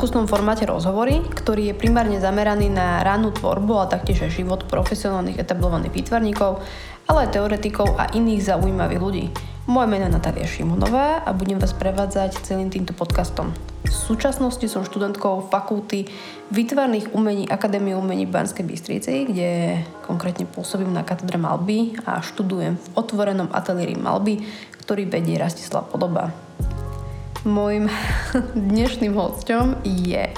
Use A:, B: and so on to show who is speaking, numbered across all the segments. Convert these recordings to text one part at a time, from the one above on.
A: Diskusnom formáte rozhovory, ktorý je primárne zameraný na rannú tvorbu a taktiež aj život profesionálnych etablovaných výtvarníkov, ale aj teoretikov a iných zaujímavých ľudí. Moje meno je Natália Šimonová a budem vás prevádzať celým týmto podcastom. V súčasnosti som študentkou fakulty výtvarných umení Akadémie umení Banskej Bystrici, kde konkrétne pôsobím na katedre malby a študujem v otvorenom ateliéri malby, ktorý vedie Rastislav Podoba. Mojím dnešným hostom je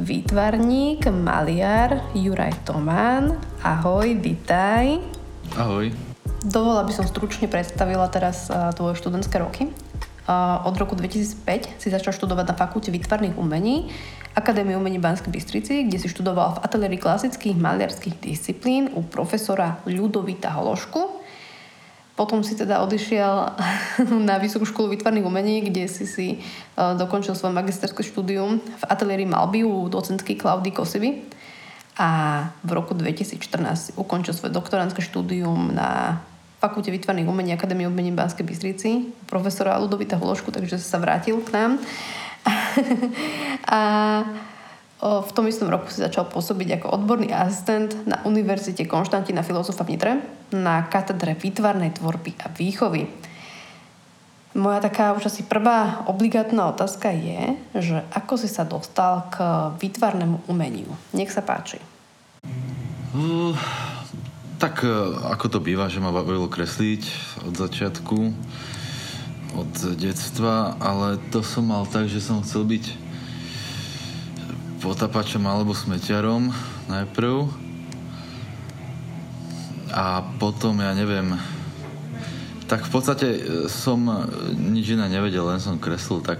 A: výtvarník, maliar Juraj Tomán. Ahoj, vitaj.
B: Ahoj.
A: Dovolila by som stručne predstavila teraz tvoje študentské roky. Od roku 2005 si začal študovať na Fakulte výtvarných umení Akadémie umení Banskej Bystrici, kde si študoval v ateliéri klasických maliarských disciplín u profesora Ľudovita Hološku potom si teda odišiel na Vysokú školu výtvarných umení, kde si si e, dokončil svoje magisterské štúdium v ateliéri Malby u docentky Klaudy Kosivy. A v roku 2014 ukončil svoje doktorantské štúdium na Fakulte výtvarných umení Akadémie umení Banskej Bystrici profesora Ludovita Hološku, takže sa vrátil k nám. a v tom istom roku si začal pôsobiť ako odborný asistent na Univerzite Konštantína Filozofa v Nitre na katedre výtvarnej tvorby a výchovy. Moja taká už asi prvá obligátna otázka je, že ako si sa dostal k výtvarnému umeniu. Nech sa páči.
B: Uh, tak e, ako to býva, že ma bavilo kresliť od začiatku, od detstva, ale to som mal tak, že som chcel byť potapačom alebo smetiarom najprv. A potom, ja neviem, tak v podstate e, som nič iné nevedel, len som kreslil, tak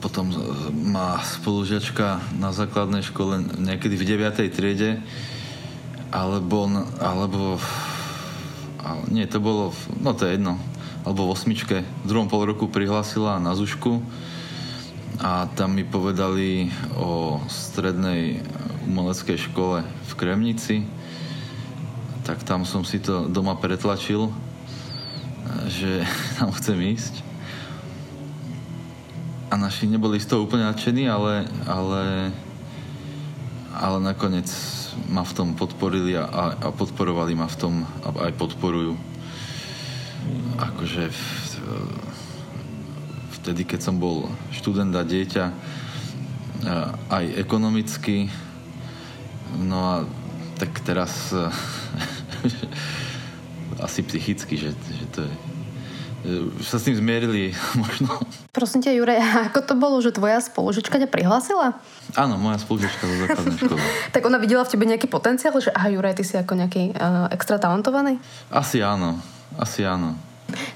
B: potom má spolužiačka na základnej škole niekedy v 9. triede alebo, alebo ale nie, to bolo, no to je jedno, alebo v osmičke, v druhom pol roku prihlásila na Zušku a tam mi povedali o strednej umeleckej škole v Kremnici. Tak tam som si to doma pretlačil, že tam chcem ísť. A naši neboli z toho úplne nadšení, ale, ale, ale nakoniec ma v tom podporili a, a podporovali ma v tom a aj podporujú. Akože v, vtedy, keď som bol študent a dieťa, aj ekonomicky. No a tak teraz asi psychicky, že, že to je sa s tým zmierili možno.
A: Prosím ťa, Jure, ako to bolo, že tvoja spolužička ťa prihlásila?
B: Áno, moja spolužička zo základnej školy.
A: tak ona videla v tebe nejaký potenciál, že aha, Juraj, ty si ako nejaký uh, extra talentovaný?
B: Asi áno, asi áno.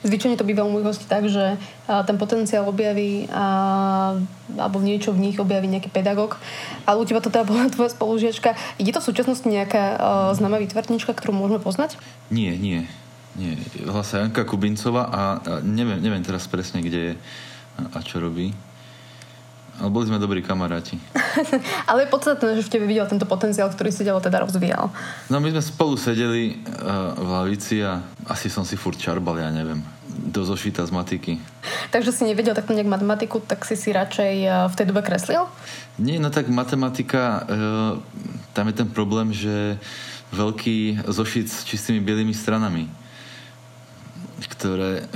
A: Zvyčajne to býva u mojich hostí tak, že ten potenciál objaví a, alebo niečo v nich objaví nejaký pedagóg. Ale u teba to teda bola tvoja spolužiačka. Je to v súčasnosti nejaká uh, známa výtvarníčka, ktorú môžeme poznať?
B: Nie, nie. nie. Hlasa Janka Kubincová a, a neviem, neviem teraz presne, kde je a, a čo robí. Ale boli sme dobrí kamaráti.
A: Ale je podstatné, že v tebe videl tento potenciál, ktorý si teda rozvíjal.
B: No my sme spolu sedeli uh, v lavici a asi som si furt čarbal, ja neviem, do zošita z matiky.
A: Takže si nevedel takto nejak matematiku, tak si si radšej uh, v tej dobe kreslil?
B: Nie, no tak matematika, uh, tam je ten problém, že veľký zošit s čistými bielými stranami, ktoré...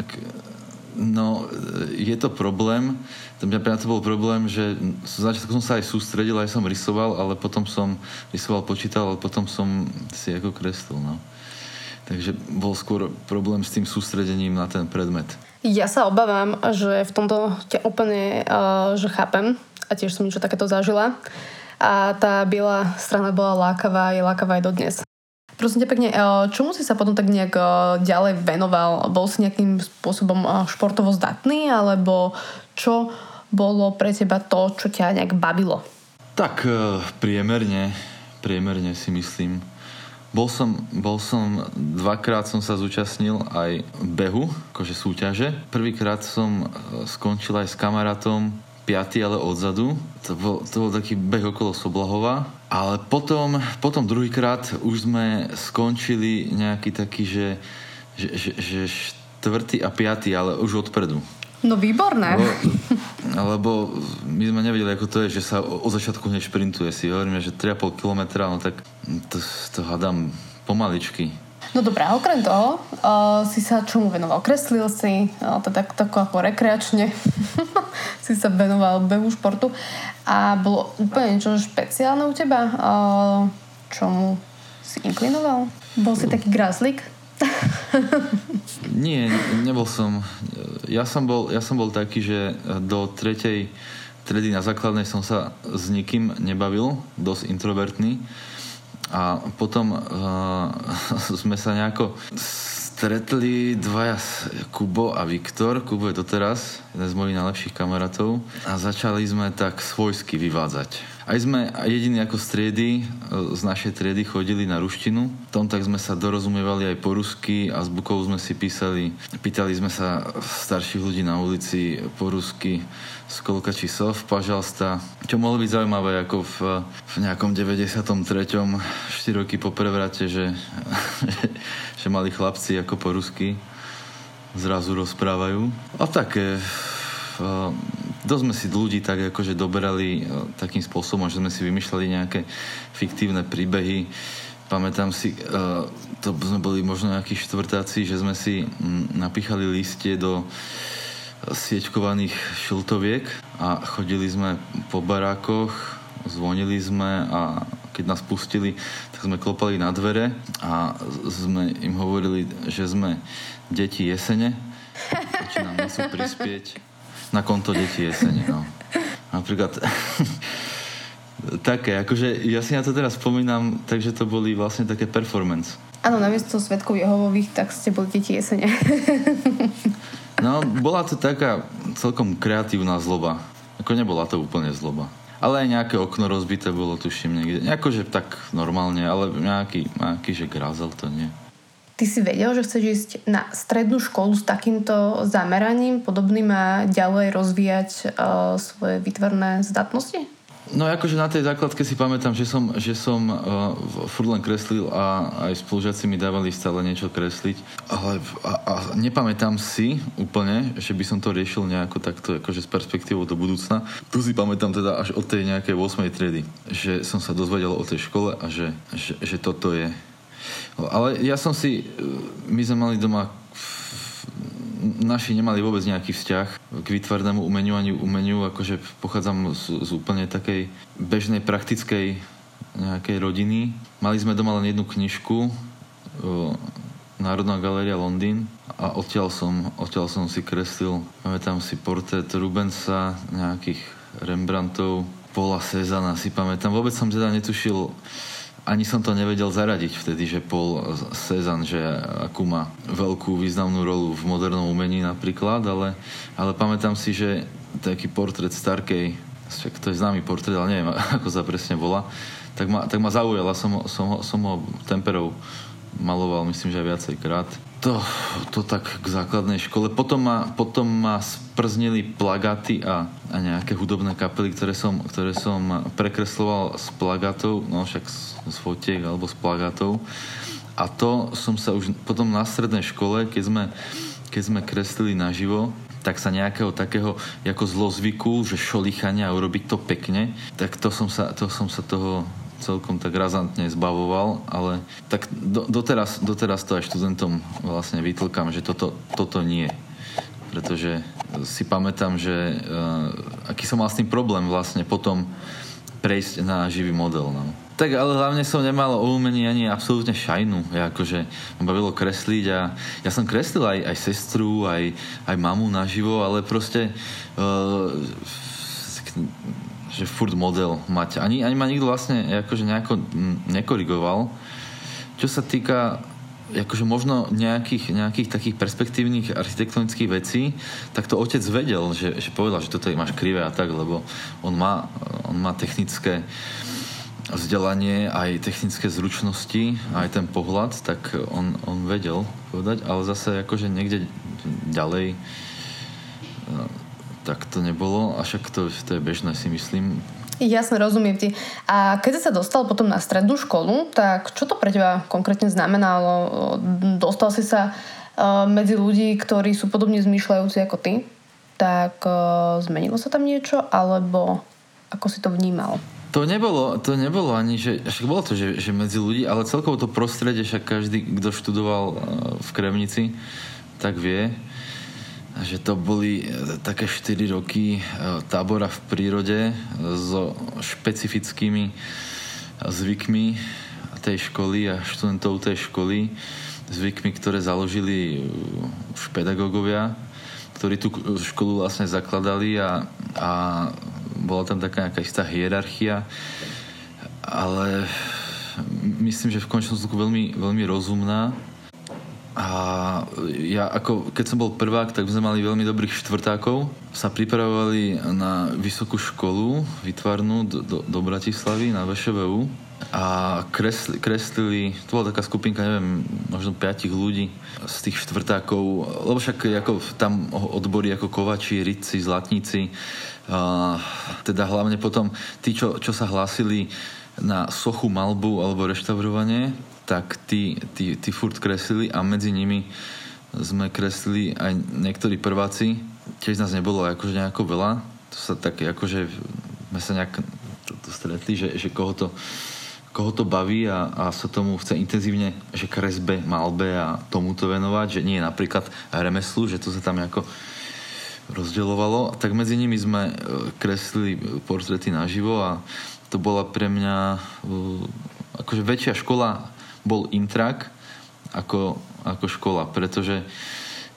B: No, je to problém, to mňa pre to bol problém, že z začiatku som sa aj sústredil, aj som rysoval, ale potom som rysoval, počítal, ale potom som si ako kreslil, no. Takže bol skôr problém s tým sústredením na ten predmet.
A: Ja sa obávam, že v tomto ťa úplne uh, že chápem a tiež som niečo takéto zažila. A tá biela strana bola lákavá, je lákavá aj dodnes. Prosím ťa pekne, čomu si sa potom tak nejak ďalej venoval? Bol si nejakým spôsobom športovo zdatný, alebo čo bolo pre teba to, čo ťa nejak bavilo?
B: Tak priemerne, priemerne si myslím. Bol som, bol som, dvakrát som sa zúčastnil aj behu, akože súťaže. Prvýkrát som skončil aj s kamarátom piatý, ale odzadu. To bol, to bol taký beh okolo Soblahova. Ale potom, potom druhýkrát už sme skončili nejaký taký, že, že, že, že štvrtý a piatý, ale už odpredu.
A: No výborné.
B: Lebo, lebo my sme nevedeli, ako to je, že sa o, začiatku hneď šprintuje. Si hovoríme, že 3,5 km, no tak to, to hádam pomaličky.
A: No dobré, okrem toho uh, si sa čomu venoval? Kreslil si, uh, to tak, ako rekreačne si sa venoval behu športu a bolo úplne niečo špeciálne u teba? Uh, čomu si inklinoval? Bol si taký grázlik?
B: Nie, nebol som. Ja som bol, ja som bol taký, že do tretej tredy na základnej som sa s nikým nebavil, dosť introvertný a potom uh, sme sa nejako stretli dvaja, Kubo a Viktor. Kubo je doteraz jeden z mojich najlepších kamarátov. A začali sme tak svojsky vyvádzať. Aj sme jediní ako striedy e, z našej triedy chodili na ruštinu. V tom tak sme sa dorozumievali aj po rusky a s Bukou sme si písali, pýtali sme sa starších ľudí na ulici po rusky skolka čísov, pažalsta. Čo mohlo byť zaujímavé ako v, v nejakom 93. 4 roky po prevrate, že, že, mali chlapci ako po rusky zrazu rozprávajú. A také dosť sme si ľudí tak akože doberali e, takým spôsobom, že sme si vymýšľali nejaké fiktívne príbehy. Pamätám si, e, to sme boli možno nejakí štvrtáci, že sme si napíchali listie do siečkovaných šiltoviek a chodili sme po barákoch, zvonili sme a keď nás pustili, tak sme klopali na dvere a sme im hovorili, že sme deti jesene, či nám nesú prispieť na konto detí jesene, no. Napríklad také, akože ja si na to teraz spomínam, takže to boli vlastne také performance.
A: Áno, namiesto svetkov Jehovových, tak ste boli deti jesene.
B: no, bola to taká celkom kreatívna zloba. Ako nebola to úplne zloba. Ale aj nejaké okno rozbité bolo, tuším, niekde. Akože tak normálne, ale nejaký, nejaký že grázel to nie.
A: Ty si vedel, že chceš ísť na strednú školu s takýmto zameraním, podobným a ďalej rozvíjať uh, svoje výtvarné zdatnosti?
B: No akože na tej základke si pamätám, že som, že som uh, furt len kreslil a aj spolužiaci mi dávali stále niečo kresliť, ale a, a nepamätám si úplne, že by som to riešil nejako takto akože s perspektívou do budúcna. Tu si pamätám teda až od tej nejakej 8. triedy, že som sa dozvedel o tej škole a že, že, že toto je ale ja som si, my sme mali doma naši nemali vôbec nejaký vzťah k výtvarnému umeniu ani umeniu, akože pochádzam z, z úplne takej bežnej praktickej nejakej rodiny. Mali sme doma len jednu knižku Národná galéria Londýn a odtiaľ som, odtiaľ som si kreslil, pamätám si portrét Rubensa, nejakých Rembrandtov, Paula Cezana si pamätám. Vôbec som teda netušil, ani som to nevedel zaradiť vtedy, že Paul Cezanne, že akú má veľkú významnú rolu v modernom umení napríklad, ale, ale pamätám si, že taký portrét Starkej, to je známy portrét, ale neviem, ako sa presne volá, tak ma, tak ma zaujala, som, som, som ho temperou maloval, myslím, že aj viacej krát. To, to tak k základnej škole. Potom ma, potom ma sprznili plagáty a, a nejaké hudobné kapely, ktoré som, ktoré som prekresloval s plagátov, no však z, z fotiek alebo z plagátov. A to som sa už potom na strednej škole, keď sme, keď sme kreslili naživo, tak sa nejakého takého ako zlozvyku, že šolichania a urobiť to pekne, tak to som sa, to som sa toho celkom tak razantne zbavoval, ale tak do, doteraz, doteraz to aj študentom vlastne vytlkám, že toto, toto nie. Pretože si pamätám, že uh, aký som mal s tým problém vlastne potom prejsť na živý model. No. Tak ale hlavne som nemal o umení ani absolútne šajnu. Ja akože ma bavilo kresliť a ja som kreslil aj, aj sestru, aj, aj mamu naživo, ale proste uh, že furt model mať. Ani, ani ma nikto vlastne akože nejako nekorigoval. Čo sa týka akože možno nejakých, nejakých takých perspektívnych architektonických vecí, tak to otec vedel, že, že povedal, že toto máš krivé a tak, lebo on má, on má technické vzdelanie, aj technické zručnosti, aj ten pohľad, tak on, on vedel povedať, ale zase akože niekde ďalej tak to nebolo, a však to, to je bežné si myslím.
A: Jasne, rozumiem ti. A keď si sa dostal potom na strednú školu, tak čo to pre teba konkrétne znamenalo? Dostal si sa uh, medzi ľudí, ktorí sú podobne zmýšľajúci ako ty? tak uh, zmenilo sa tam niečo, alebo ako si to vnímal?
B: To nebolo, to nebolo ani, že, však bolo to, že, že medzi ľudí, ale celkovo to prostredie, však každý, kto študoval v Kremnici, tak vie, že to boli e, také 4 roky e, tábora v prírode so špecifickými zvykmi tej školy a študentov tej školy, zvykmi, ktoré založili už pedagógovia, ktorí tú školu vlastne zakladali a, a bola tam taká nejaká istá hierarchia, ale myslím, že v končnom veľmi, veľmi rozumná. Ja ako, keď som bol prvák, tak sme mali veľmi dobrých štvrtákov. Sa pripravovali na vysokú školu vytvarnú do, do, do Bratislavy na VŠVU a kresli, kreslili, to bola taká skupinka, neviem, možno 5 ľudí z tých štvrtákov, lebo však ako tam odbory ako kovači, rytci, zlatníci, a teda hlavne potom tí, čo, čo sa hlásili na sochu, malbu alebo reštaurovanie, tak tí, tí, tí furt kreslili a medzi nimi sme kreslili aj niektorí prváci. Tiež nás nebolo akože nejako veľa. To sa tak akože sme sa nejak to, to stretli, že, že koho to koho to baví a, a sa tomu chce intenzívne, že kresbe, malbe a tomuto venovať, že nie napríklad remeslu, že to sa tam ako rozdeľovalo, tak medzi nimi sme e, kreslili portréty naživo a to bola pre mňa e, akože väčšia škola bol intrak ako, ako škola, pretože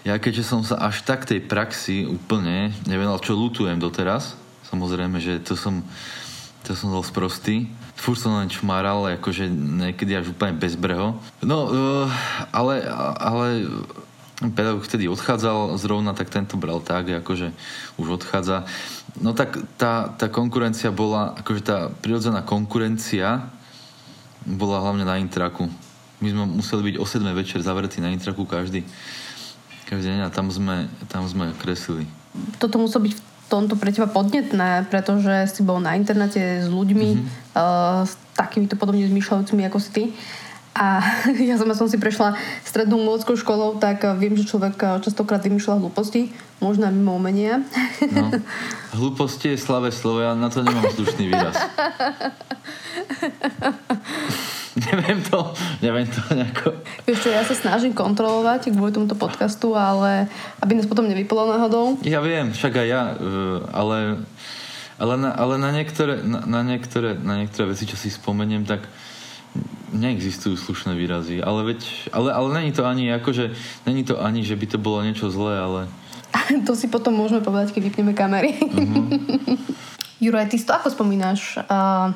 B: ja keďže som sa až tak tej praxi úplne nevenoval, čo lutujem doteraz, samozrejme, že to som, to som dosť prostý, furt som len čmáral, akože niekedy až úplne bezbreho. No, e, ale, ale pedagóg vtedy odchádzal zrovna, tak tento bral tak, akože už odchádza. No tak tá, tá konkurencia bola, akože tá prirodzená konkurencia bola hlavne na intraku. My sme museli byť o 7 večer zavretí na intraku každý, každý deň a tam sme, tam sme kreslili.
A: Toto muselo byť v tomto pre teba podnetné, pretože si bol na internáte s ľuďmi, mm-hmm. uh, s takýmito podobne zmýšľajúcimi ako si ty. A ja sama som si prešla strednou umeleckou školou, tak viem, že človek častokrát vymýšľa hlúposti, možno mimo umenia.
B: No. Hlúposti je slavé slovo, ja na to nemám slušný výraz. neviem to, neviem to nejako.
A: Vieš čo, ja sa snažím kontrolovať kvôli tomuto podcastu, ale aby nás potom nevypolo náhodou.
B: Ja viem, však aj ja, e, ale, ale, na, ale na, niektoré, na, na, niektoré, na niektoré veci, čo si spomeniem, tak neexistujú slušné výrazy, ale veď, ale, ale není to ani akože, není to ani, že by to bolo niečo zlé, ale...
A: to si potom môžeme povedať, keď vypneme kamery. Uh-huh. Juraj, ty si to ako spomínaš uh,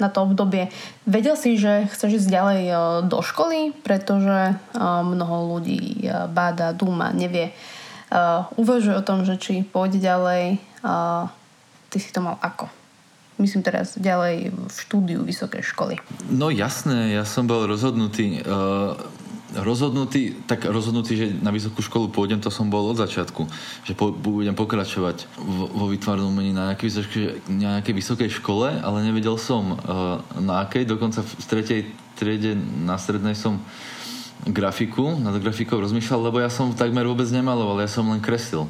A: na to obdobie? Vedel si, že chceš ísť ďalej uh, do školy, pretože uh, mnoho ľudí uh, báda, dúma, nevie. Uh, uvažuje o tom, že či pôjde ďalej. Uh, ty si to mal ako? Myslím teraz ďalej v štúdiu vysokej školy?
B: No jasné, ja som bol rozhodnutý. Uh, rozhodnutý, tak rozhodnutý, že na vysokú školu pôjdem, to som bol od začiatku. Že po, budem pokračovať vo, vo výtvarnom umení na nejakej, vysokej, na nejakej vysokej škole, ale nevedel som uh, na akej. Dokonca v tretej triede na strednej som grafiku, nad grafikou rozmýšľal, lebo ja som takmer vôbec nemaloval, ja som len kreslil.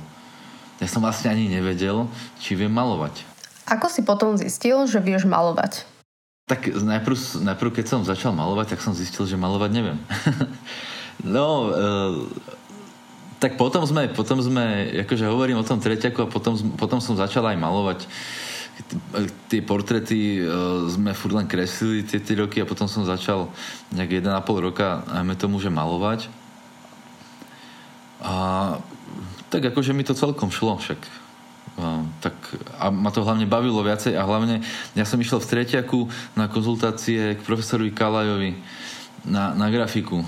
B: Ja som vlastne ani nevedel, či viem malovať.
A: Ako si potom zistil, že vieš malovať?
B: Tak najprv, najprv, keď som začal malovať, tak som zistil, že malovať neviem. no, e, tak potom sme, potom sme, akože hovorím o tom treťaku a potom, potom som začal aj malovať tie portrety uh, sme furt len kreslili tie, tie roky a potom som začal nejak 1,5 roka, ajme tomu, že malovať. A tak akože mi to celkom šlo, však tak, a ma to hlavne bavilo viacej a hlavne ja som išiel v tretiaku na konzultácie k profesorovi Kalajovi na, na grafiku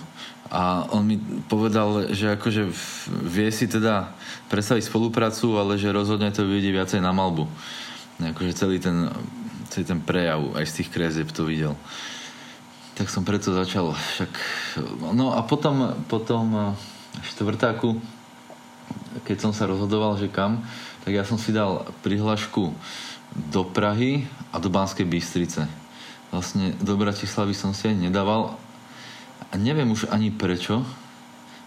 B: a on mi povedal, že akože vie si teda predstaviť spoluprácu, ale že rozhodne to vidí viacej na malbu. Akože celý ten, celý ten prejav aj z tých krézieb to videl. Tak som preto začal však... No a potom, potom štvrtáku, keď som sa rozhodoval, že kam, tak ja som si dal prihlášku do Prahy a do Banskej Bystrice. Vlastne do Bratislavy som si aj nedával a neviem už ani prečo.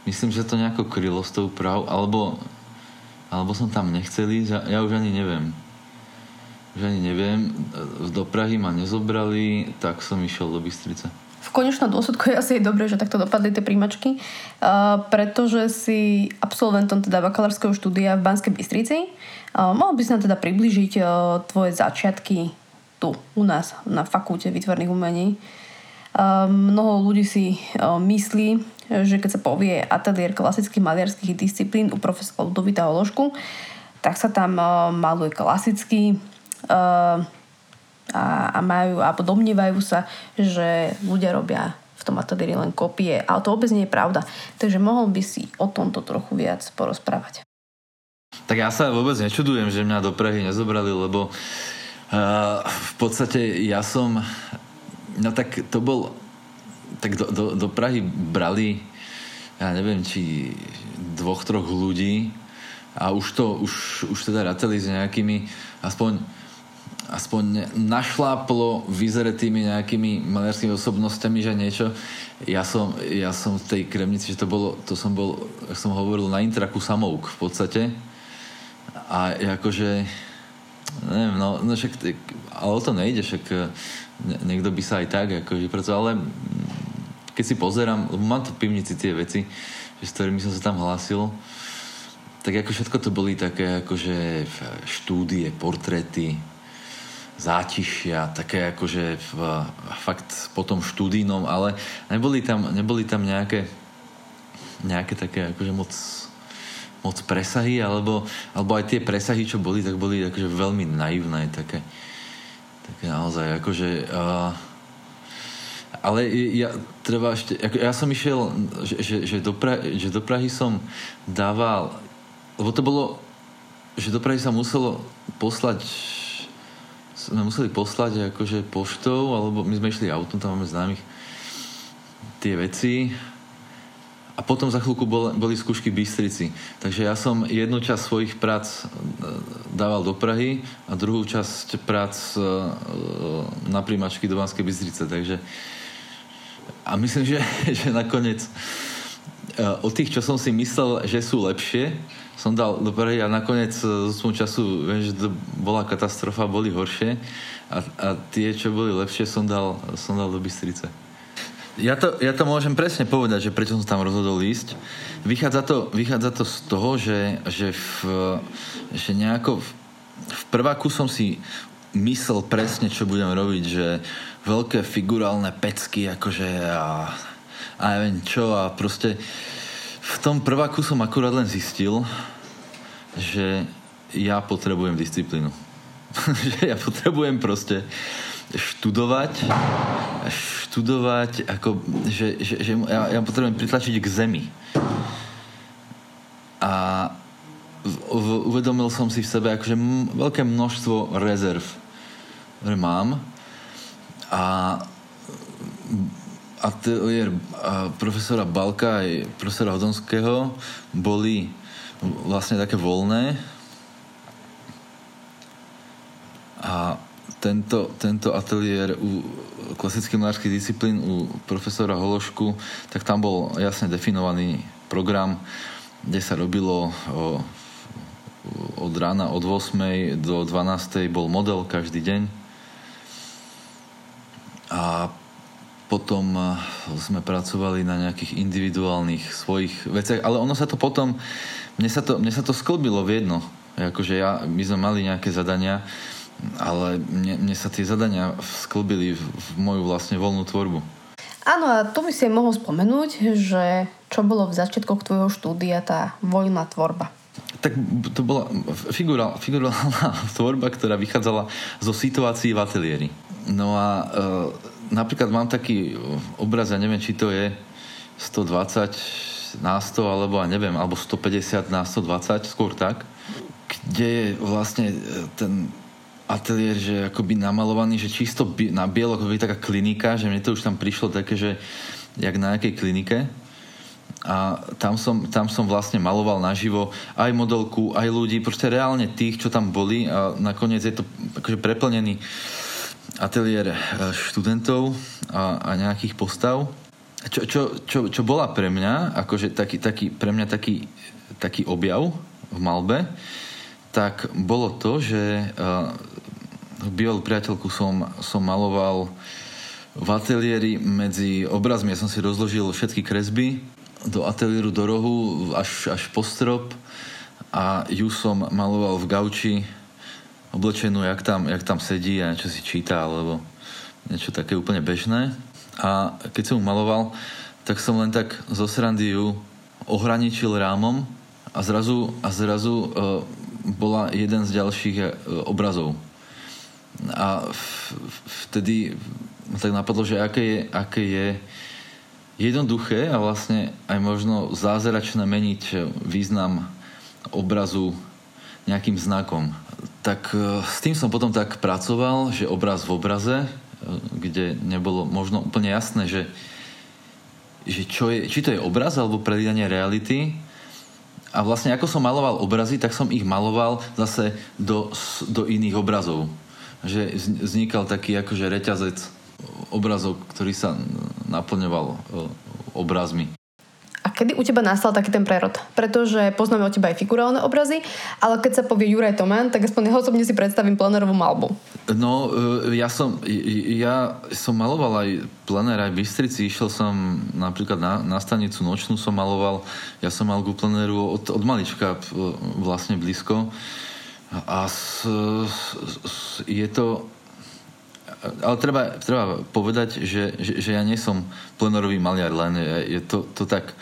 B: Myslím, že to nejako krylo s tou Prahou, alebo alebo som tam nechcel ísť, ja už ani neviem. Už ani neviem, do Prahy ma nezobrali, tak som išiel do Bystrice.
A: V konečnom dôsledku je asi dobré, že takto dopadli tie príjmačky, uh, pretože si absolventom teda bakalárskeho štúdia v Banskej Bystrici. Uh, mohol by si nám teda približiť uh, tvoje začiatky tu, u nás, na fakulte výtvarných umení. Uh, mnoho ľudí si uh, myslí, že keď sa povie ateliér klasických maliarských disciplín u profesora Ludovita Ološku, tak sa tam uh, maluje klasicky uh, a, a majú, a domnívajú sa, že ľudia robia v tom ateliéri len kopie, ale to vôbec nie je pravda. Takže mohol by si o tomto trochu viac porozprávať.
B: Tak ja sa vôbec nečudujem, že mňa do Prahy nezobrali, lebo uh, v podstate ja som no tak to bol tak do, do, do Prahy brali, ja neviem, či dvoch, troch ľudí a už to, už, už teda rateli s nejakými, aspoň aspoň našláplo vyzeretými nejakými maliarskými osobnostiami, že niečo. Ja som, ja som v tej kremnici, že to bolo, to som bol, jak som hovoril, na intraku samouk v podstate. A akože, neviem, no, no však, ale o to nejde, však niekto by sa aj tak akože pracoval, ale keď si pozerám, mám tu v pivnici tie veci, že s ktorými som sa tam hlásil, tak ako všetko to boli také akože štúdie, portréty, zátišia, také akože v, fakt potom štúdijnom, ale neboli tam, neboli tam nejaké, nejaké také akože moc, moc presahy, alebo, alebo aj tie presahy, čo boli, tak boli akože veľmi naivné, také, také naozaj akože uh, ale ja, treba ešte, ja som išiel, že, že, že, do Prahy, že do Prahy som dával, lebo to bolo, že do Prahy sa muselo poslať sme museli poslať akože poštou, alebo my sme išli autom, tam máme známych tie veci a potom za chvíľku bol, boli skúšky Bystrici. Takže ja som jednu časť svojich prác e, dával do Prahy a druhú časť prác e, na príjmačky do Banskej Bystrice. Takže a myslím, že, že nakoniec od tých, čo som si myslel, že sú lepšie, som dal do Prahy a nakoniec uh, z času viem, že to bola katastrofa, boli horšie a, a tie, čo boli lepšie, som dal, som dal do Bystrice. Ja to, ja to môžem presne povedať, že prečo som tam rozhodol ísť. Vychádza to, vychádza to z toho, že, že, v, že nejako v, v prváku som si myslel presne, čo budem robiť, že veľké figurálne pecky, akože a, a neviem čo a proste v tom prváku som akurát len zistil, že ja potrebujem disciplínu. že ja potrebujem proste študovať, študovať, ako, že, že, že ja, ja potrebujem pritlačiť k zemi. A uvedomil som si v sebe akože veľké množstvo rezerv, ktoré mám a ateliér profesora Balka aj profesora Hodonského boli vlastne také voľné a tento, tento ateliér u klasických mlárských disciplín u profesora Hološku, tak tam bol jasne definovaný program, kde sa robilo o, od rána od 8. do 12. bol model každý deň a potom eh, sme pracovali na nejakých individuálnych svojich veciach, ale ono sa to potom, mne sa to, mne sa to sklbilo v jedno. Akože ja, my sme mali nejaké zadania, ale mne, mne sa tie zadania sklbili v, v moju vlastne voľnú tvorbu.
A: Áno, a tu by si mohol spomenúť, že čo bolo v začiatkoch tvojho štúdia tá voľná tvorba.
B: Tak to bola figurál, figurálna tvorba, ktorá vychádzala zo situácií v ateliéri. No a e, napríklad mám taký obraz, ja neviem, či to je 120 na 100, alebo ja neviem, alebo 150 na 120, skôr tak, kde je vlastne e, ten ateliér, že akoby namalovaný, že čisto bi- na bielo, ako by taká klinika, že mne to už tam prišlo také, že jak na nejakej klinike. A tam som, tam som vlastne maloval naživo aj modelku, aj ľudí, proste reálne tých, čo tam boli a nakoniec je to akože preplnený ateliér e, študentov a, a nejakých postav. Čo, čo, čo, čo bola pre mňa, akože taký, taký, pre mňa taký, taký objav v malbe, tak bolo to, že bývalú priateľku som, som maloval v ateliéri medzi obrazmi. Ja som si rozložil všetky kresby do ateliéru do rohu až, až po strop a ju som maloval v gauči oblečenú, jak tam, jak tam sedí a niečo si číta alebo niečo také úplne bežné. A keď som ju maloval, tak som len tak zo srandy ju ohraničil rámom a zrazu, a zrazu uh, bola jeden z ďalších uh, obrazov. A vtedy tak napadlo, že aké je, aké je jednoduché a vlastne aj možno zázračné meniť význam obrazu nejakým znakom. Tak e, s tým som potom tak pracoval, že obraz v obraze, e, kde nebolo možno úplne jasné, že, že čo je, či to je obraz alebo predvídanie reality. A vlastne ako som maloval obrazy, tak som ich maloval zase do, do iných obrazov. Že vznikal taký akože reťazec obrazov, ktorý sa naplňoval e, obrazmi.
A: Kedy u teba nastal taký ten prerod? Pretože poznáme o teba aj figurálne obrazy, ale keď sa povie Juraj Tomán, tak aspoň jeho osobne si predstavím plenerovú malbu.
B: No, e, ja som, ja som maloval aj plener aj v Bystrici. Išiel som napríklad na, na stanicu nočnú som maloval. Ja som mal ku pleneru od, od malička vlastne blízko. A s, s, je to ale treba, treba povedať, že, že, že ja nie som plenerový maliar, len je, je to, to tak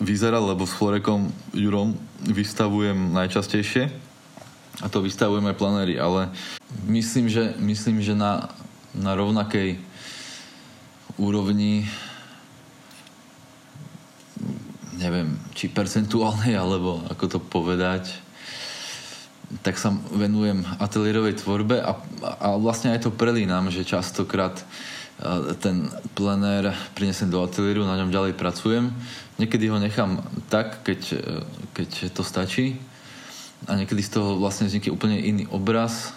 B: vyzerá, lebo s Florekom Jurom vystavujem najčastejšie a to vystavujem aj plenery, ale myslím, že, myslím, že na, na rovnakej úrovni neviem, či percentuálnej, alebo ako to povedať, tak sa venujem ateliérovej tvorbe a, a vlastne aj to prelínam, že častokrát e, ten plenér prinesem do ateliéru, na ňom ďalej pracujem. Niekedy ho nechám tak, keď, e, keď to stačí a niekedy z toho vlastne vznikne úplne iný obraz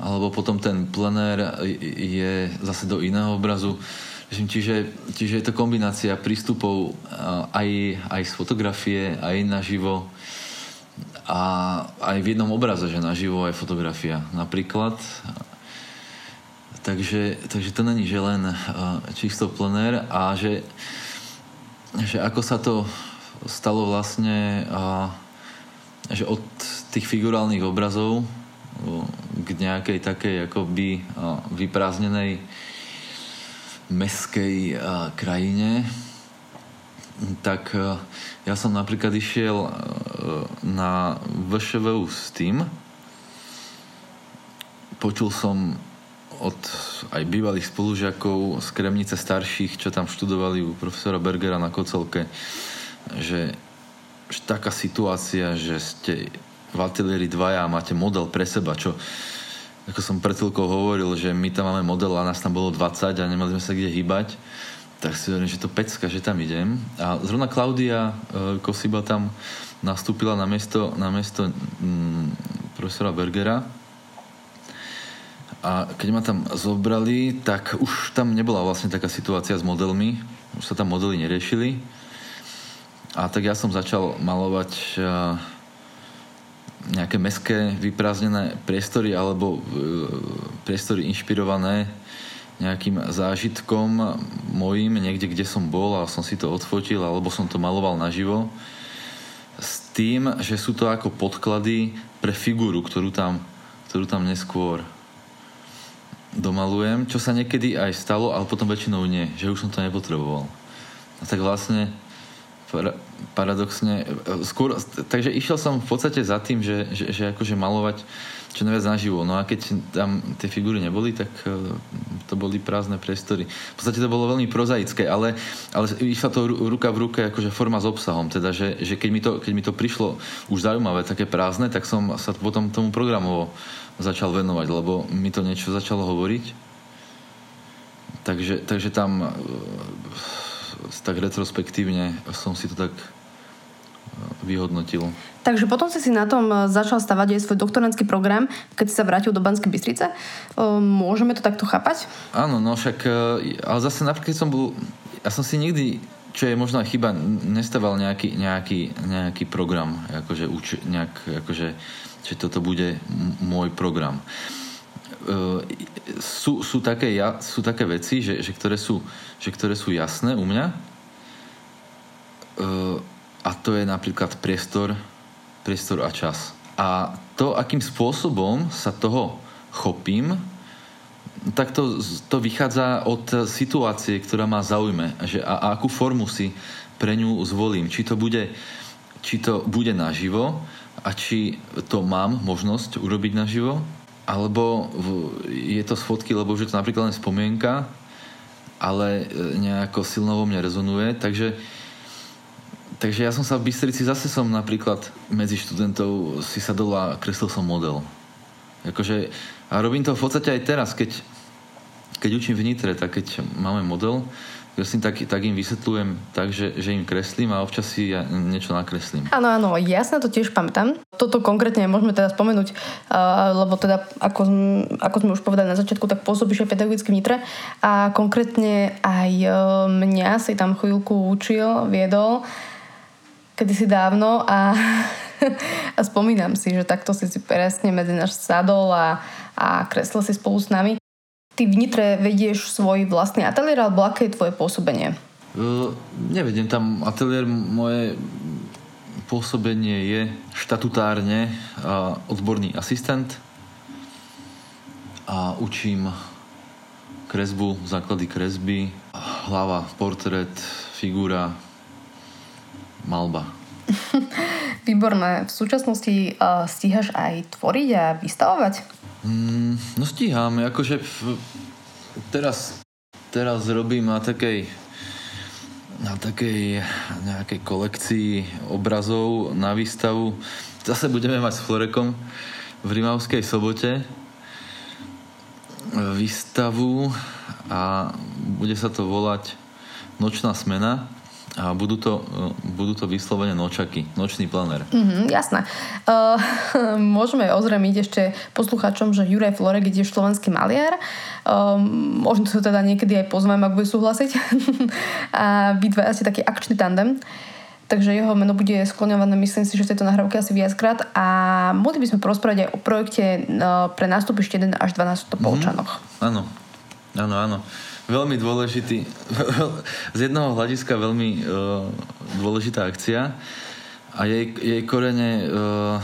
B: alebo potom ten plenér je zase do iného obrazu. Čiže, čiže je to kombinácia prístupov e, aj, aj z fotografie, aj naživo a aj v jednom obraze, že naživo aj fotografia napríklad. Takže, takže to není, že len čisto plenér a že, že ako sa to stalo vlastne že od tých figurálnych obrazov k nejakej takej akoby vyprázdnenej meskej krajine tak ja som napríklad išiel na VŠVU s tým, počul som od aj bývalých spolužiakov z Kremnice starších, čo tam študovali u profesora Bergera na Kocelke, že, taká situácia, že ste v ateliéri dvaja a máte model pre seba, čo ako som pred chvíľkou hovoril, že my tam máme model a nás tam bolo 20 a nemali sme sa kde hýbať, tak si hovorím, že to pecka, že tam idem. A zrovna Klaudia e, Kosiba tam nastúpila na miesto, na miesto mm, profesora Bergera. A keď ma tam zobrali, tak už tam nebola vlastne taká situácia s modelmi. Už sa tam modely neriešili. A tak ja som začal malovať uh, nejaké meské vyprázdnené priestory alebo uh, priestory inšpirované nejakým zážitkom mojím, niekde, kde som bol a som si to odfotil alebo som to maloval naživo s tým, že sú to ako podklady pre figúru, ktorú tam, ktorú tam neskôr domalujem, čo sa niekedy aj stalo, ale potom väčšinou nie, že už som to nepotreboval. A tak vlastne paradoxne, skôr, takže išiel som v podstate za tým, že, že, že akože malovať čo najviac naživo. No a keď tam tie figúry neboli, tak e, to boli prázdne priestory. V podstate to bolo veľmi prozaické, ale, ale išla to ruka v ruke akože forma s obsahom. Teda, že, že keď, mi to, keď mi to prišlo už zaujímavé, také prázdne, tak som sa potom tomu programovo začal venovať, lebo mi to niečo začalo hovoriť. Takže, takže tam e, tak retrospektívne som si to tak vyhodnotil.
A: Takže potom si si na tom e, začal stavať aj svoj doktorantský program, keď si sa vrátil do Banskej Bystrice. E, môžeme to takto chápať?
B: Áno, no však, ale zase napríklad som bol, ja som si nikdy čo je možno chyba, nestaval nejaký, nejaký, nejaký program, akože, uč, nejak, akože, že toto bude môj program. Uh, sú, sú, také, sú také veci, že, že, ktoré sú, že ktoré sú jasné u mňa uh, a to je napríklad priestor, priestor a čas. A to, akým spôsobom sa toho chopím, tak to, to vychádza od situácie, ktorá ma zaujme. Že a, a akú formu si pre ňu zvolím. Či to bude, či to bude naživo a či to mám možnosť urobiť naživo, alebo je to z fotky, lebo už je to napríklad len spomienka, ale e, nejako silno vo mne rezonuje. Takže, takže ja som sa v Bystrici zase som napríklad medzi študentov si sadol a kreslil som model. Akože, a robím to v podstate aj teraz, keď, keď učím v Nitre, tak keď máme model, Kreslím, tak, tak im vysvetľujem tak, že, že im kreslím a občas si ja niečo nakreslím.
A: Áno, áno, ja sa to tiež pamätám. Toto konkrétne môžeme teda spomenúť, lebo teda, ako, ako sme už povedali na začiatku, tak pôsobíš aj pedagogicky vnitre a konkrétne aj uh, mňa si tam chvíľku učil, viedol, kedysi dávno a, a spomínam si, že takto si si presne medzi náš sadol a, a kreslil si spolu s nami. Ty v Nitre vedieš svoj vlastný ateliér, alebo aké je tvoje pôsobenie?
B: Uh, nevediem tam ateliér, moje pôsobenie je štatutárne odborný asistent a učím kresbu, základy kresby, hlava, portrét, figúra, malba.
A: Výborné. V súčasnosti uh, stíhaš aj tvoriť a vystavovať?
B: Mm, no stíham, akože v, teraz, teraz robím na takej na takej nejakej kolekcii obrazov na výstavu. Zase budeme mať s Florekom v Rimavskej sobote výstavu a bude sa to volať Nočná smena a budú to, budú to vyslovene nočaky, nočný planer.
A: Mm-hmm, jasné. Uh, môžeme ozremiť ešte poslucháčom, že Juraj Florek je slovenský maliar. Uh, možno to teda niekedy aj pozvem, ak bude súhlasiť. a vy dva asi taký akčný tandem. Takže jeho meno bude skloňované, myslím si, že v tejto nahrávke asi viackrát. A mohli by sme porozprávať aj o projekte pre nástupište 1 až 12 v Polčanoch.
B: Mm-hmm. Áno, áno, áno veľmi dôležitý, z jedného hľadiska veľmi uh, dôležitá akcia a jej, jej korene uh,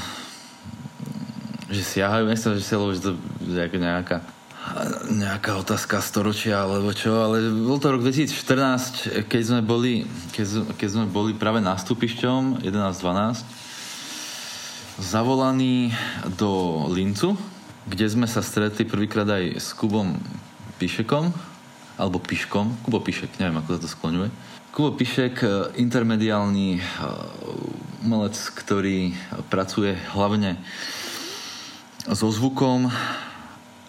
B: že siahajú, nechcem, že siahajú, že to je nejaká nejaká otázka storočia alebo čo, ale bol to rok 2014, keď sme boli, keď, keď sme boli práve nástupišťom 11-12 zavolaní do Lincu, kde sme sa stretli prvýkrát aj s Kubom Pišekom, alebo Piškom, Kubo Pišek, neviem ako sa to skloňuje. Kubo Pišek, e, intermediálny e, umelec, ktorý pracuje hlavne so zvukom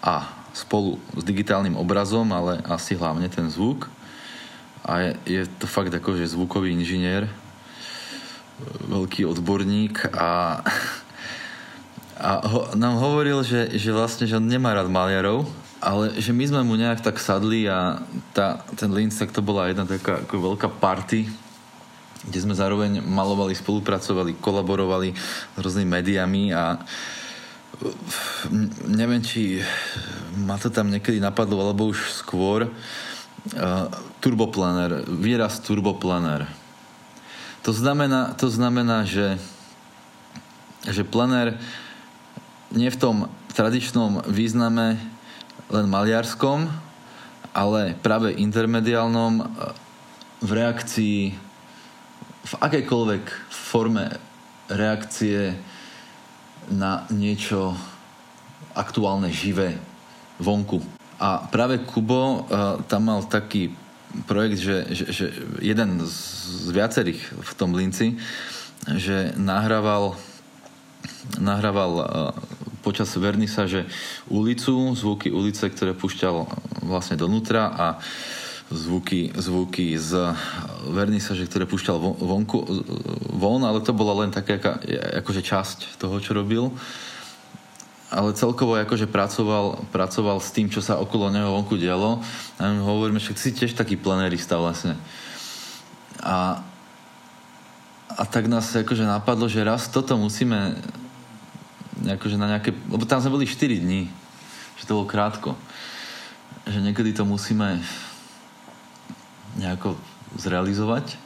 B: a spolu s digitálnym obrazom, ale asi hlavne ten zvuk. A je, je to fakt akože zvukový inžinier, veľký odborník a, a ho, nám hovoril, že, že vlastne že on nemá rád maliarov, ale že my sme mu nejak tak sadli a tá, ten Linz, tak to bola jedna taká ako veľká party, kde sme zároveň malovali, spolupracovali, kolaborovali s rôznymi médiami a neviem, či ma to tam niekedy napadlo, alebo už skôr uh, turboplaner, výraz turboplaner. To znamená, to znamená že, že planer nie v tom tradičnom význame len maliarskom, ale práve intermediálnom e, v reakcii v akejkoľvek forme reakcie na niečo aktuálne, živé, vonku. A práve Kubo uh, tam mal taký projekt, že, že, že jeden z, viacerých v tom Linci, že nahrával nahrával uh, počas vernisaže ulicu, zvuky ulice, ktoré pušťal vlastne donútra a zvuky, zvuky z vernisaže, ktoré pušťal vonku, von, ale to bola len taká akože časť toho, čo robil. Ale celkovo akože pracoval, pracoval s tým, čo sa okolo neho vonku dialo. A hovoríme, že si tiež taký planerista vlastne. A, a tak nás akože napadlo, že raz toto musíme akože na nejaké, lebo tam sme boli 4 dní, že to bolo krátko, že niekedy to musíme nejako zrealizovať.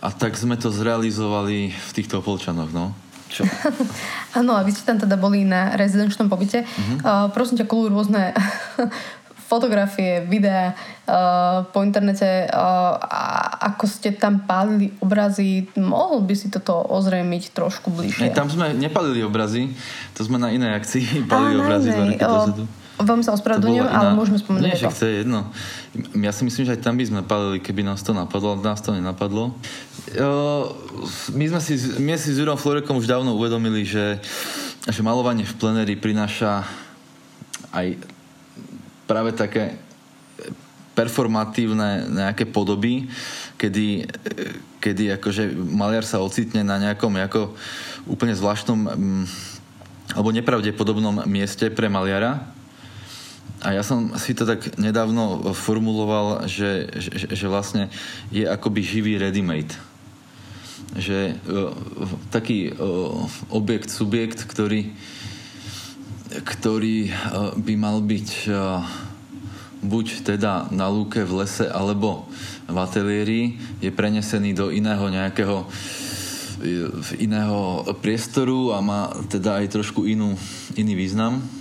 B: A tak sme to zrealizovali v týchto Opolčanoch, no. Čo?
A: Áno, a vy ste tam teda boli na rezidenčnom pobyte. Uh-huh. Uh, prosím ťa, kolu rôzne fotografie, videá uh, po internete, uh, ako ste tam pálili obrazy, mohol by si toto ozrejmiť trošku bližšie?
B: Ne, tam sme nepalili obrazy, to sme na inej akcii obrazy dva roky dozadu.
A: Veľmi sa ospravedlňujem, ale môžeme spomenúť
B: Nie, to je jedno. Ja si myslím, že aj tam by sme palili, keby nás to napadlo, nás to nenapadlo. My sme si, my si s Jurom Florekom už dávno uvedomili, že, že malovanie v plenéri prináša aj práve také performatívne nejaké podoby, kedy, kedy akože maliar sa ocitne na nejakom ako úplne zvláštnom mm, alebo nepravdepodobnom mieste pre maliara. A ja som si to tak nedávno formuloval, že, že, že vlastne je akoby živý ready-made. Že uh, taký uh, objekt, subjekt, ktorý ktorý eh, by mal byť eh, buď teda na lúke v lese alebo v ateliéri, je prenesený do iného nejakého eh, iného priestoru a má teda aj trošku inú, iný význam.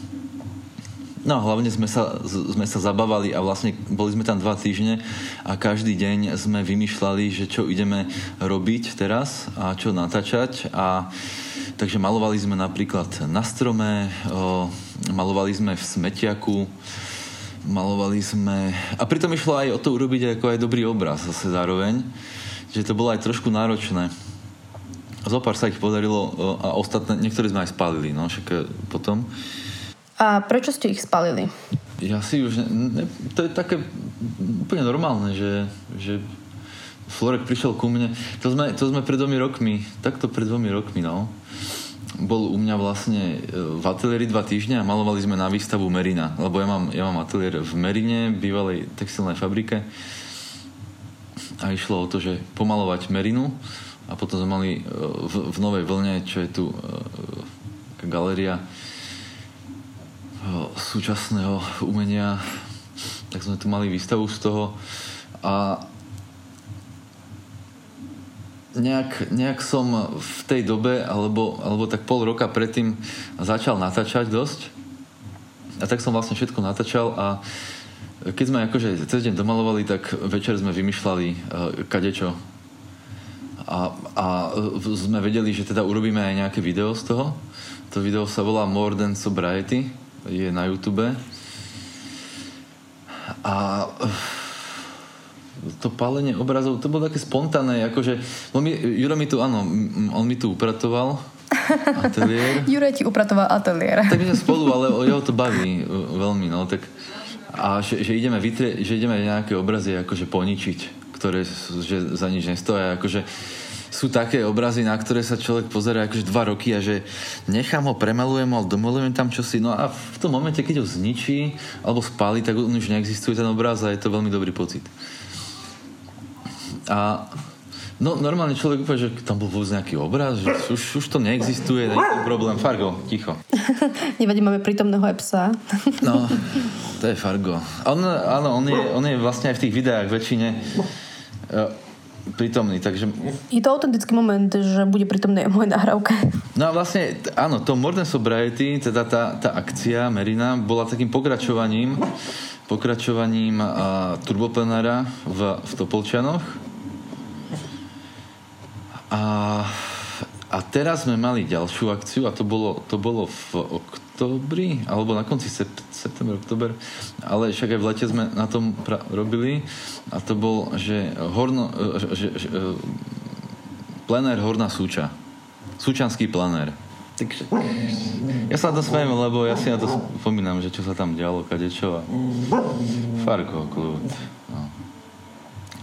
B: No hlavne sme sa, sme sa zabávali a vlastne boli sme tam dva týždne a každý deň sme vymýšľali, že čo ideme robiť teraz a čo natáčať a Takže malovali sme napríklad na strome, o, malovali sme v smetiaku, malovali sme... A pritom išlo aj o to urobiť ako aj dobrý obraz zase zároveň, že to bolo aj trošku náročné. Zopár sa ich podarilo a ostatné, niektorí sme aj spálili, no však e, potom.
A: A prečo ste ich spálili?
B: Ja si už... Ne, to je také úplne normálne, že, že Florek prišiel ku mne. To sme, to sme pred dvomi rokmi, takto pred dvomi rokmi, no bol u mňa vlastne e, v ateliéri dva týždňa a malovali sme na výstavu Merina, lebo ja mám, ja mám ateliér v Merine, bývalej textilnej fabrike a išlo o to, že pomalovať Merinu a potom sme mali e, v, v Novej Vlne, čo je tu galéria uh, súčasného umenia, tak sme tu mali výstavu z toho a nejak, nejak som v tej dobe, alebo, alebo tak pol roka predtým začal natáčať dosť. A tak som vlastne všetko natáčal a keď sme akože cez deň domalovali, tak večer sme vymýšľali uh, kadečo. A, a sme vedeli, že teda urobíme aj nejaké video z toho. To video sa volá More Than Sobriety, je na YouTube. A uh, to palenie obrazov, to bolo také spontánne, akože, on mi, Juro mi tu, áno, on mi tu upratoval ateliér.
A: Juro ti upratoval ateliér.
B: Tak my sme spolu, ale jeho to baví veľmi, no, tak a že, že ideme vytrie, že ideme nejaké obrazy akože poničiť, ktoré že za nič nestoja, akože sú také obrazy, na ktoré sa človek pozera akože dva roky a že nechám ho, premalujem ho, domalujem tam čosi, no a v tom momente, keď ho zničí alebo spáli, tak on už neexistuje ten obraz a je to veľmi dobrý pocit. A No normálne človek povie, že tam bol vôbec nejaký obraz, že už, už to neexistuje, nejaký problém. Fargo, ticho.
A: Nevadí, máme prítomného aj psa.
B: no, to je Fargo. On, áno, on je, on je vlastne aj v tých videách väčšine uh, prítomný, takže...
A: Je to autentický moment, že bude prítomný aj moje nahrávke.
B: No a vlastne, áno, to Modern Sobriety, teda tá, tá akcia Merina, bola takým pokračovaním pokračovaním uh, turboplenára v, v Topolčanoch a, a teraz sme mali ďalšiu akciu a to bolo, to bolo v oktobri, alebo na konci sept, september, oktober, ale však aj v lete sme na tom pra- robili a to bol, že, horno, že, že, plenér Horná Súča. Súčanský plenér. Takže, ja sa na to smejem, lebo ja si na to spomínam, že čo sa tam dialo, kadečo a Farko, kľud. No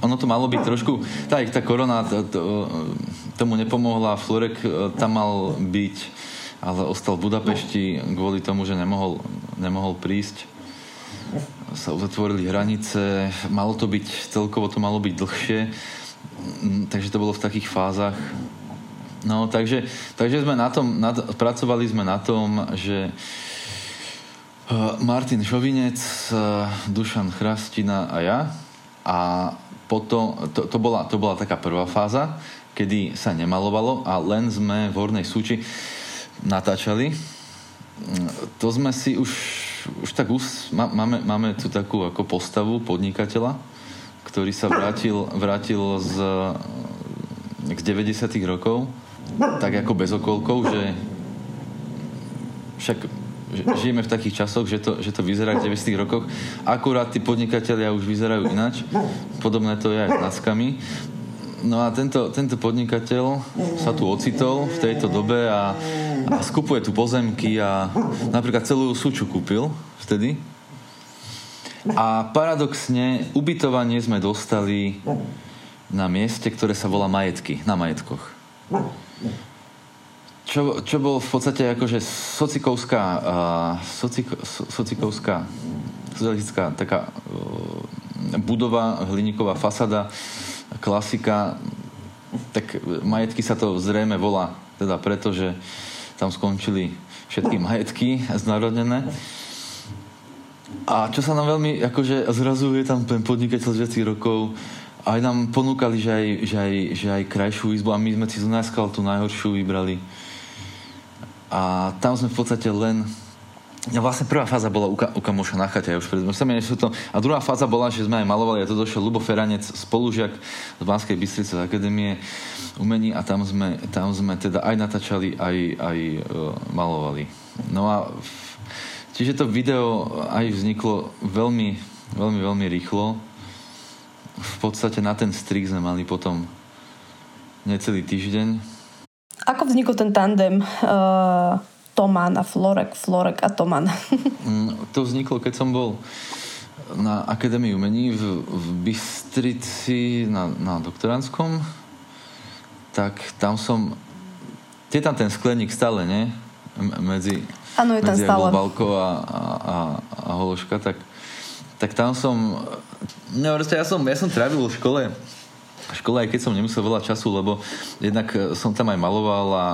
B: ono to malo byť trošku, tá, tá korona to, to, tomu nepomohla, Florek e, tam mal byť, ale ostal v Budapešti kvôli tomu, že nemohol, nemohol prísť. Sa uzatvorili hranice, malo to byť, celkovo to malo byť dlhšie. Mm, takže to bolo v takých fázach. No, takže, takže sme na tom, na, pracovali sme na tom, že uh, Martin Šovinec, uh, Dušan Chrastina a ja a potom, to, to, bola, to bola taká prvá fáza, kedy sa nemalovalo a len sme v Hornej Súči natáčali. To sme si už, už tak us, máme, máme tu takú ako postavu podnikateľa, ktorý sa vrátil, vrátil z, z 90 rokov, tak ako bez okolkov, že však žijeme v takých časoch, že to, že to vyzerá v 90 rokoch. Akurát tí podnikatelia už vyzerajú inač. Podobné to je aj s náckami. No a tento, tento podnikateľ sa tu ocitol v tejto dobe a, a skupuje tu pozemky a napríklad celú súču kúpil vtedy. A paradoxne ubytovanie sme dostali na mieste, ktoré sa volá Majetky, na Majetkoch čo, čo bol v podstate akože socikovská, uh, socik, so, socikovská taká uh, budova, hliníková fasada, klasika, tak majetky sa to zrejme volá, teda preto, že tam skončili všetky majetky znárodnené. A čo sa nám veľmi, akože zrazu je tam ten podnikateľ z 20 rokov, aj nám ponúkali, že aj, že aj, že aj krajšiu izbu a my sme si z tú najhoršiu vybrali a tam sme v podstate len No vlastne prvá fáza bola u, ka- u kamoša na chate, ja už pred... sú to... A druhá fáza bola, že sme aj malovali, a to došiel Lubo Feranec, spolužiak z Banskej Bystrice z Akadémie umení a tam sme, tam sme teda aj natáčali, aj, aj uh, malovali. No a čiže to video aj vzniklo veľmi, veľmi, veľmi rýchlo. V podstate na ten strik sme mali potom necelý týždeň,
A: ako vznikol ten tandem uh, Toman a Florek, Florek a Toman?
B: Mm, to vzniklo, keď som bol na Akadémii umení v, v Bystrici na, na doktoránskom, tak tam som... Je tam ten skleník stále, nie? Medzi,
A: ano, je
B: medzi
A: stále.
B: Balko a, a, a, a Hološka, tak, tak tam som... No, ja som, ja som trávil v škole škole, aj keď som nemusel veľa času, lebo jednak e, som tam aj maloval a,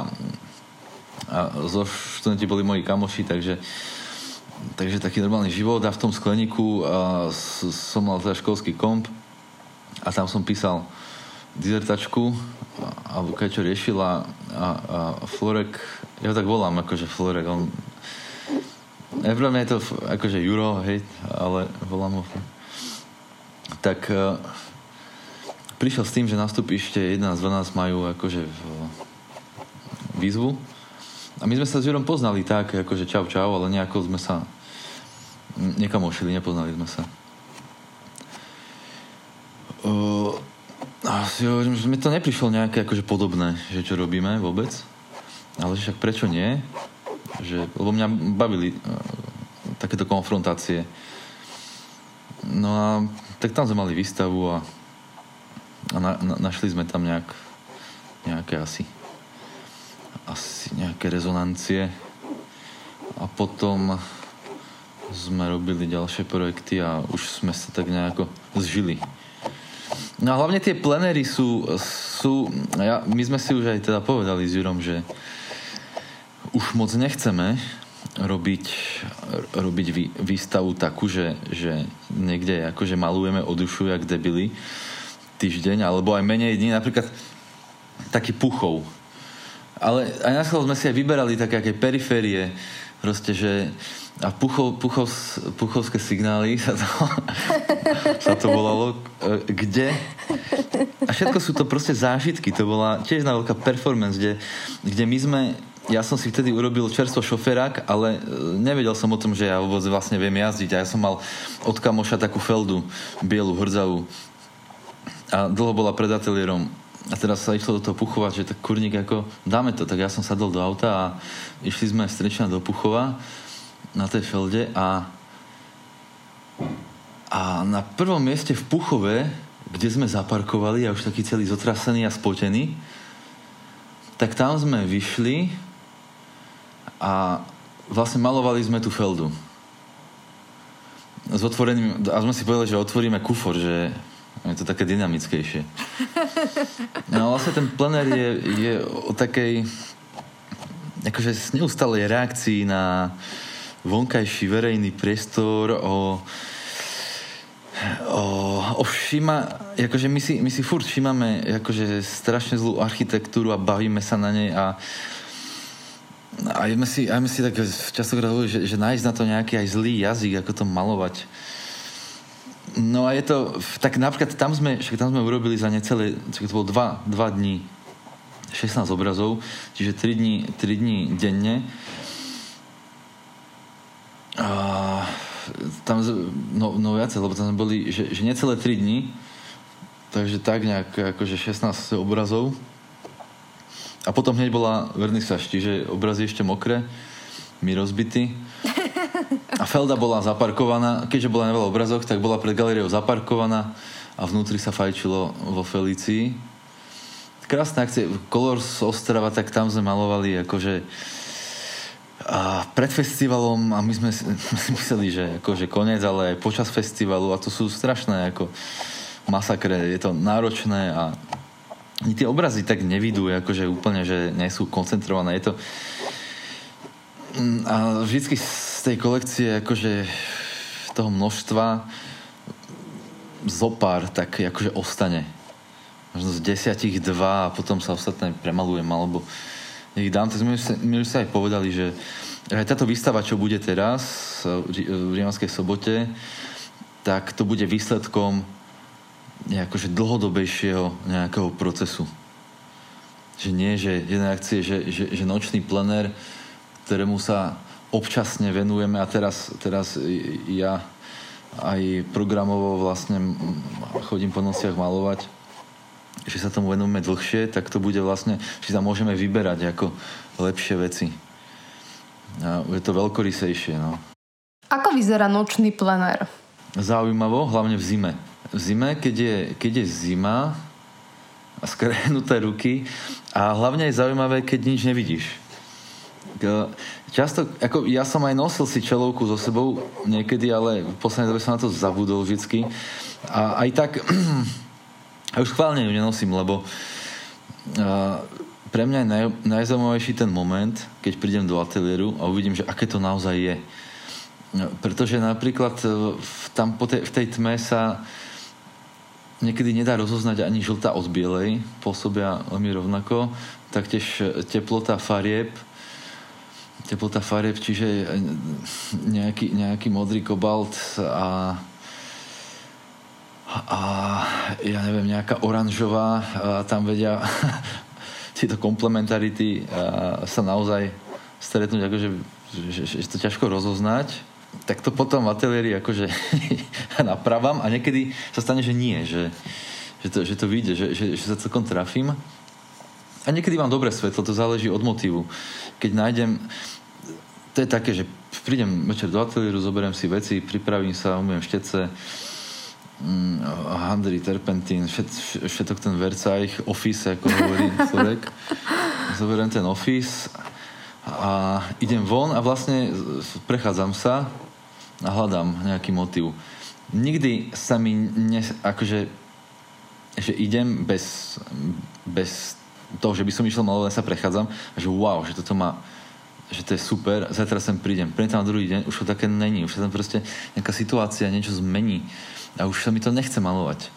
B: a zo študenti boli moji kamoši, takže takže taký normálny život a v tom skleníku a, som mal teda školský komp a tam som písal dizertačku alebo keď čo riešil a, a, a Florek, ja ho tak volám akože Florek, on Neviem, je to akože Juro, hej, ale volám ho tak e, prišiel s tým, že na stupište 11 12 majú akože v, výzvu. A my sme sa s Jurom poznali tak, akože čau čau, ale nejako sme sa nekamošili, nepoznali sme sa. Uh, a si hovorím, že mi to neprišlo nejaké akože podobné, že čo robíme vôbec. Ale však prečo nie? Že, lebo mňa bavili uh, takéto konfrontácie. No a tak tam sme mali výstavu a a na, na, našli sme tam nejak, nejaké asi, asi nejaké rezonancie a potom sme robili ďalšie projekty a už sme sa tak nejako zžili. No a hlavne tie plenery sú, sú ja, my sme si už aj teda povedali s Jurom, že už moc nechceme robiť, robiť vý, výstavu takú, že, že niekde akože malujeme o dušu jak debili, týždeň, alebo aj menej dní, napríklad taký puchov. Ale aj na sme si aj vyberali také aké periférie, proste, že a puchov, puchov, puchovské signály sa to, sa to volalo, e, kde? A všetko sú to proste zážitky, to bola tiež na veľká performance, kde, kde my sme ja som si vtedy urobil čerstvo šoferák, ale e, nevedel som o tom, že ja vôbec vlastne viem jazdiť. A ja som mal od kamoša takú feldu, bielu, hrdzavú. A dlho bola pred ateliérom a teraz sa išlo do toho Puchova, že tak kurník ako, dáme to, tak ja som sadol do auta a išli sme strečne do Puchova na tej felde a a na prvom mieste v Puchove, kde sme zaparkovali a už taký celý zotrasený a spotený, tak tam sme vyšli a vlastne malovali sme tú feldu. S otvoreným, a sme si povedali, že otvoríme kufor, že Je to také dynamickejšie. No vlastne ten plenér je, je o takej akože neustalej reakcii na vonkajší verejný priestor, o, o, o všima, akože my si, my si furt všímame akože strašne zlú architektúru a bavíme sa na nej a a sme si, aj si tak častokrát hovorili, že, že nájsť na to nejaký aj zlý jazyk, ako to malovať. No a je to, tak napríklad tam sme, však tam sme urobili za necelé, to bolo dva, dva dní, 16 obrazov, čiže 3 dní, 3 dní denne. A tam, no, no viacej, lebo tam boli, že, že necelé 3 dní, takže tak nejak akože 16 obrazov. A potom hneď bola vernisáž, čiže obrazy ešte mokré, my rozbitý. A Felda bola zaparkovaná, keďže bola na veľa obrazoch, tak bola pred galériou zaparkovaná a vnútri sa fajčilo vo Felicii. Krásne akcie. Colors Ostrava, tak tam sme malovali akože a pred festivalom a my sme mysleli, že akože koniec, ale aj počas festivalu a to sú strašné ako masakre, je to náročné a tie obrazy tak nevidú, akože úplne, že nie sú koncentrované. Je to... Mm, a vždycky z tej kolekcie akože toho množstva zopár tak akože ostane. Možno z desiatich dva a potom sa ostatné premalujem, alebo ich dám. Tak sme, už sa aj povedali, že aj táto výstava, čo bude teraz v Rímanskej sobote, tak to bude výsledkom akože dlhodobejšieho nejakého procesu. Že nie, že jedna akcie, že, že, že nočný plenér, ktorému sa občasne venujeme a teraz, teraz ja aj programovo vlastne chodím po nociach malovať, že sa tomu venujeme dlhšie, tak to bude vlastne, že tam môžeme vyberať ako lepšie veci. A je to veľkorysejšie, no.
A: Ako vyzerá nočný plenér?
B: Zaujímavo, hlavne v zime v zime, keď je, keď je zima a skrehnuté ruky a hlavne je zaujímavé, keď nič nevidíš. Často, ako ja som aj nosil si čelovku so sebou niekedy, ale v poslednej dobe som na to zabudol vždycky. A aj tak, a už chválne ju nenosím, lebo pre mňa je naj, najzaujímavejší ten moment, keď prídem do ateliéru a uvidím, že aké to naozaj je. No, pretože napríklad e, tam po tej, v tej tme sa niekedy nedá rozoznať ani žltá od bielej, pôsobia veľmi rovnako. Taktiež teplota farieb, teplota farieb, čiže nejaký, nejaký modrý kobalt a a ja neviem, nejaká oranžová, tam vedia tieto komplementarity sa naozaj stretnúť, akože, že, že, že to ťažko rozoznať tak to potom v ateliéri akože napravám a niekedy sa stane, že nie, že, že, to, že to vyjde, že, že, že sa celkom trafím. A niekedy mám dobré svetlo, to záleží od motívu. Keď nájdem, to je také, že prídem večer do ateliéru, zoberiem si veci, pripravím sa, umiem štece, mm, handry, terpentín, všet, všetok ten Versailles, office, ako hovorí Slurek. Zoberiem ten office a idem von a vlastne prechádzam sa a hľadám nejaký motiv. Nikdy sa mi ne, akože že idem bez, bez toho, že by som išiel malovať, sa prechádzam a že wow, že toto má že to je super, zajtra sem prídem. Prídem tam na druhý deň, už to také není, už sa tam proste nejaká situácia, niečo zmení a už sa mi to nechce malovať.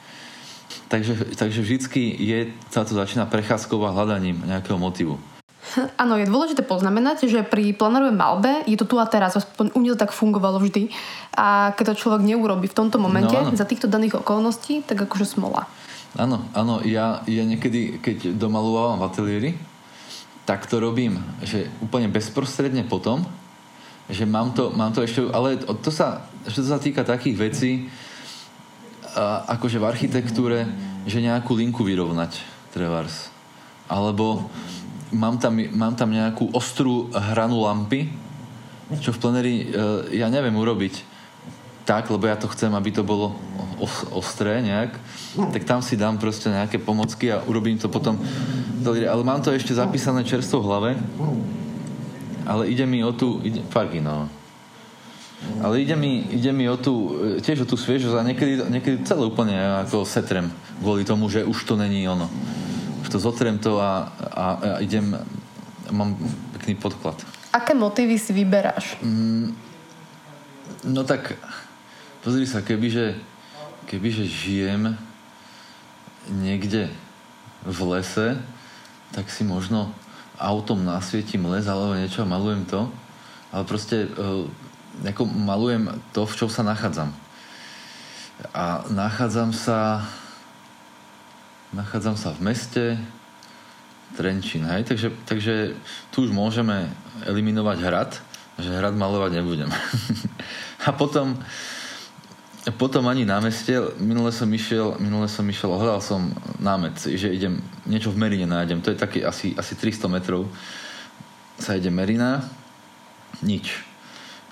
B: Takže, takže vždycky je, sa to začína prechádzkou a hľadaním nejakého motivu.
A: Áno, je dôležité poznamenať, že pri planerovej malbe je to tu a teraz, aspoň u mňa to tak fungovalo vždy. A keď to človek neurobi v tomto momente, no, za týchto daných okolností, tak akože smola.
B: Áno, áno, ja, ja niekedy, keď domalujem v ateliéri, tak to robím, že úplne bezprostredne potom, že mám to, mám to ešte, ale to sa, že to sa týka takých vecí, akože v architektúre, že nejakú linku vyrovnať, trebárs. Alebo mám tam, mám tam nejakú ostrú hranu lampy, čo v pleneri e, ja neviem urobiť tak, lebo ja to chcem, aby to bolo os- ostré nejak, tak tam si dám proste nejaké pomocky a urobím to potom. Ale mám to ešte zapísané čerstvo v hlave, ale ide mi o tú... Ide, fargy, no. Ale ide mi, ide mi o tú, tiež o tú sviežosť a niekedy, niekedy celé úplne ako setrem kvôli tomu, že už to není ono. Už to zotrem to a, a, a idem, mám pekný podklad.
A: Aké motívy si vyberáš? Mm,
B: no tak, pozri sa, kebyže, kebyže žijem niekde v lese, tak si možno autom nasvietím les alebo niečo a malujem to. Ale proste e, ako malujem to, v čom sa nachádzam. A nachádzam sa nachádzam sa v meste Trenčín, hej? Takže, takže tu už môžeme eliminovať hrad, že hrad malovať nebudem. a potom potom ani na meste, minule som išiel, minule som išiel, hľadal som námet, že idem, niečo v Merine nájdem, to je taký asi, asi 300 metrov, sa ide Merina, nič.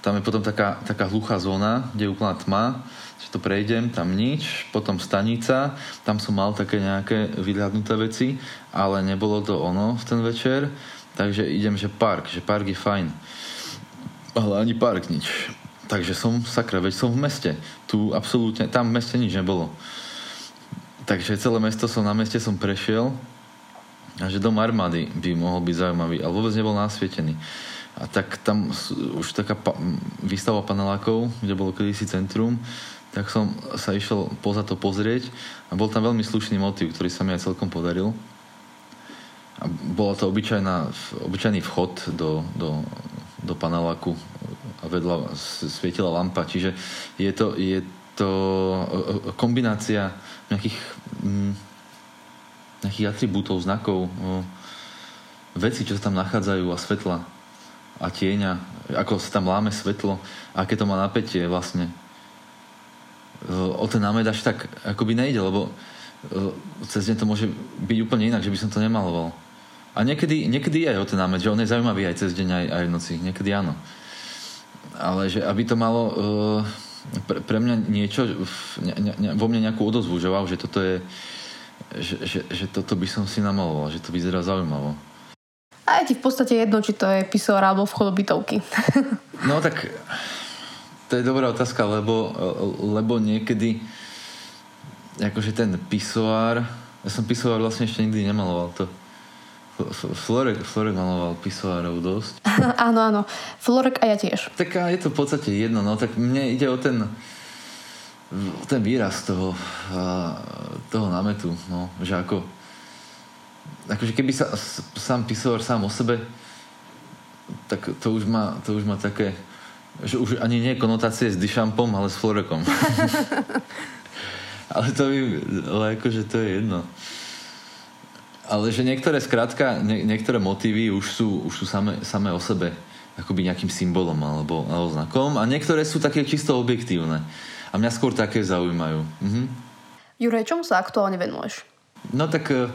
B: Tam je potom taká, taká hluchá zóna, kde je úplná tma, že to prejdem, tam nič, potom stanica, tam som mal také nejaké vyhľadnuté veci, ale nebolo to ono v ten večer, takže idem, že park, že park je fajn. Ale ani park nič Takže som, sakra, veď som v meste. Tu absolútne, tam v meste nič nebolo. Takže celé mesto som, na meste som prešiel a že dom armády by mohol byť zaujímavý, ale vôbec nebol nasvietený. A tak tam už taká pa- výstava panelákov, kde bolo kedysi centrum, tak som sa išiel poza to pozrieť a bol tam veľmi slušný motív, ktorý sa mi aj celkom podaril. A bola to obyčajná, obyčajný vchod do, do, do paneláku a vedľa svietila lampa. Čiže je to, je to kombinácia nejakých, mm, nejakých atribútov, znakov, veci, čo sa tam nachádzajú a svetla a tieňa, ako sa tam láme svetlo, aké to má napätie vlastne. O ten námed až tak akoby nejde, lebo cez deň to môže byť úplne inak, že by som to nemaloval. A niekedy, niekedy je aj o ten námed, že on je zaujímavý aj cez deň, aj, aj v noci. Niekedy áno ale že aby to malo uh, pre, pre mňa niečo, ne, ne, vo mne nejakú odozvu, že wow, že toto je že, že, že toto by som si namaloval, že to vyzerá zaujímavo.
A: A je ti v podstate jedno, či to je pisor alebo vchod bytovky.
B: no tak to je dobrá otázka, lebo, lebo niekedy akože ten pisoár ja som pisoár vlastne ešte nikdy nemaloval to Florek, Florek maloval pisoárov dosť.
A: áno, áno. Florek a ja tiež.
B: Tak je to v podstate jedno, no tak mne ide o ten ten výraz toho, toho námetu, no, že ako akože keby sa sám pisovar sám o sebe tak to už má, to už má také že už ani nie konotácie s Dyšampom, ale s Florekom. ale to by, ale akože to je jedno. Ale že niektoré skrátka, nie, niektoré motívy už sú, už sú same, same o sebe akoby nejakým symbolom alebo, alebo znakom a niektoré sú také čisto objektívne. A mňa skôr také zaujímajú. Mhm.
A: Juraj, čomu sa aktuálne venuješ?
B: No tak uh,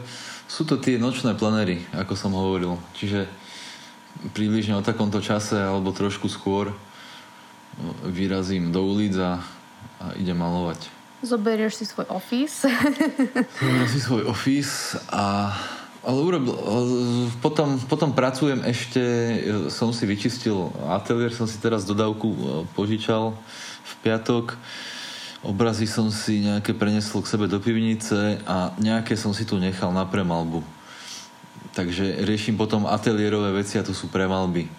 B: sú to tie nočné planery, ako som hovoril. Čiže približne o takomto čase alebo trošku skôr vyrazím do ulic a, a idem malovať.
A: Zoberieš si svoj office.
B: Zoberiem si svoj office a ale urobil, potom, potom pracujem ešte, som si vyčistil ateliér, som si teraz dodávku e, požičal v piatok. Obrazy som si nejaké prenesol k sebe do pivnice a nejaké som si tu nechal na premalbu. Takže riešim potom ateliérové veci a to sú premalby.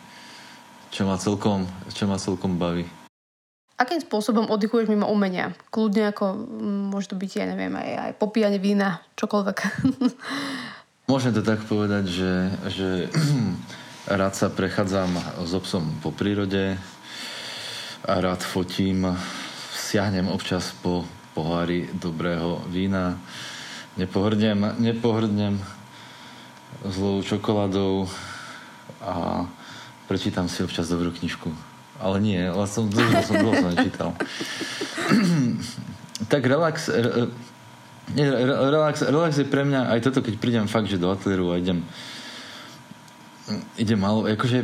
B: Čo ma celkom, čo ma celkom baví.
A: Akým spôsobom oddychuješ mimo umenia? Kľudne ako, môže to byť, ja neviem, aj, aj popíjanie vína, čokoľvek.
B: Môžem to tak povedať, že, že rád sa prechádzam s obsom po prírode a rád fotím, siahnem občas po pohári dobrého vína, nepohrdnem, nepohrdnem zlou čokoládou a prečítam si občas dobrú knižku. Ale nie, ale som dlho som, dlho som nečítal. tak relax, re, relax, relax je pre mňa aj toto, keď prídem fakt, že do ateliéru a idem idem malo, akože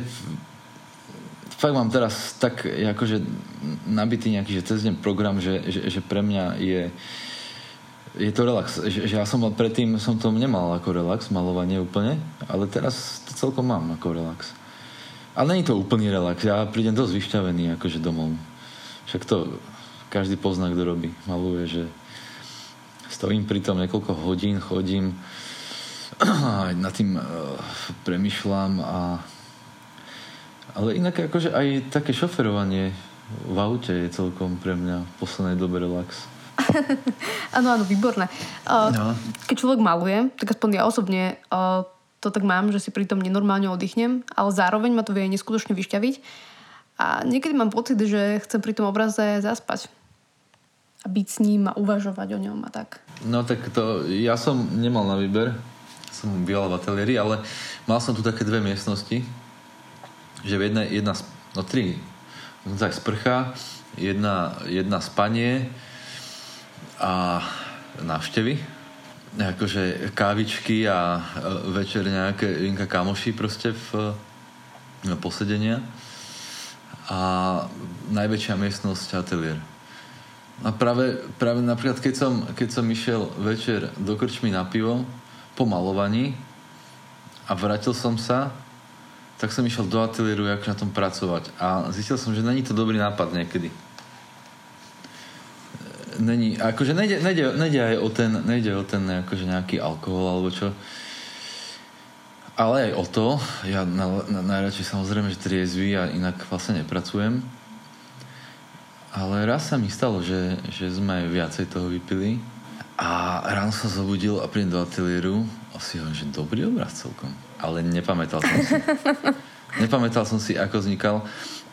B: fakt mám teraz tak akože nabitý nejaký, že cez deň program, že, že, že pre mňa je je to relax. Že, že ja som predtým som to nemal ako relax, malovanie úplne, ale teraz to celkom mám ako relax. Ale není to úplný relax. Ja prídem dosť vyšťavený akože domov. však to každý pozná, kto robí, maluje, že stojím pri tom niekoľko hodín, chodím, aj nad tým uh, premyšľam a ale inak akože aj také šoferovanie v aute je celkom pre mňa v poslednej dobe relax.
A: áno, áno, výborné. Uh, no. Keď človek maluje, tak aspoň ja osobne uh, to tak mám, že si pritom nenormálne oddychnem, ale zároveň ma to vie neskutočne vyšťaviť. A niekedy mám pocit, že chcem pri tom obraze zaspať. A byť s ním a uvažovať o ňom a tak.
B: No tak to, ja som nemal na výber, som býval v ateliéri, ale mal som tu také dve miestnosti, že v jednej, jedna, no tri, tak sprcha, jedna, jedna spanie a návštevy, akože kávičky a večer nejaké inka kamoši proste v no, posedenia a najväčšia miestnosť ateliér. A práve, práve napríklad, keď som, keď som išiel večer do krčmy na pivo po malovaní a vrátil som sa, tak som išiel do ateliéru, jak na tom pracovať. A zistil som, že není to dobrý nápad niekedy. Není, akože nejde, nejde, nejde aj o ten, nejde o ten akože nejaký alkohol alebo čo. Ale aj o to, ja na, na, najradšej samozrejme, že triezvy a inak vlastne nepracujem. Ale raz sa mi stalo, že, že sme viacej toho vypili a ráno sa zobudil a prídem do ateliéru a si hovorím, že dobrý obraz celkom ale nepamätal som si. nepamätal som si, ako vznikal.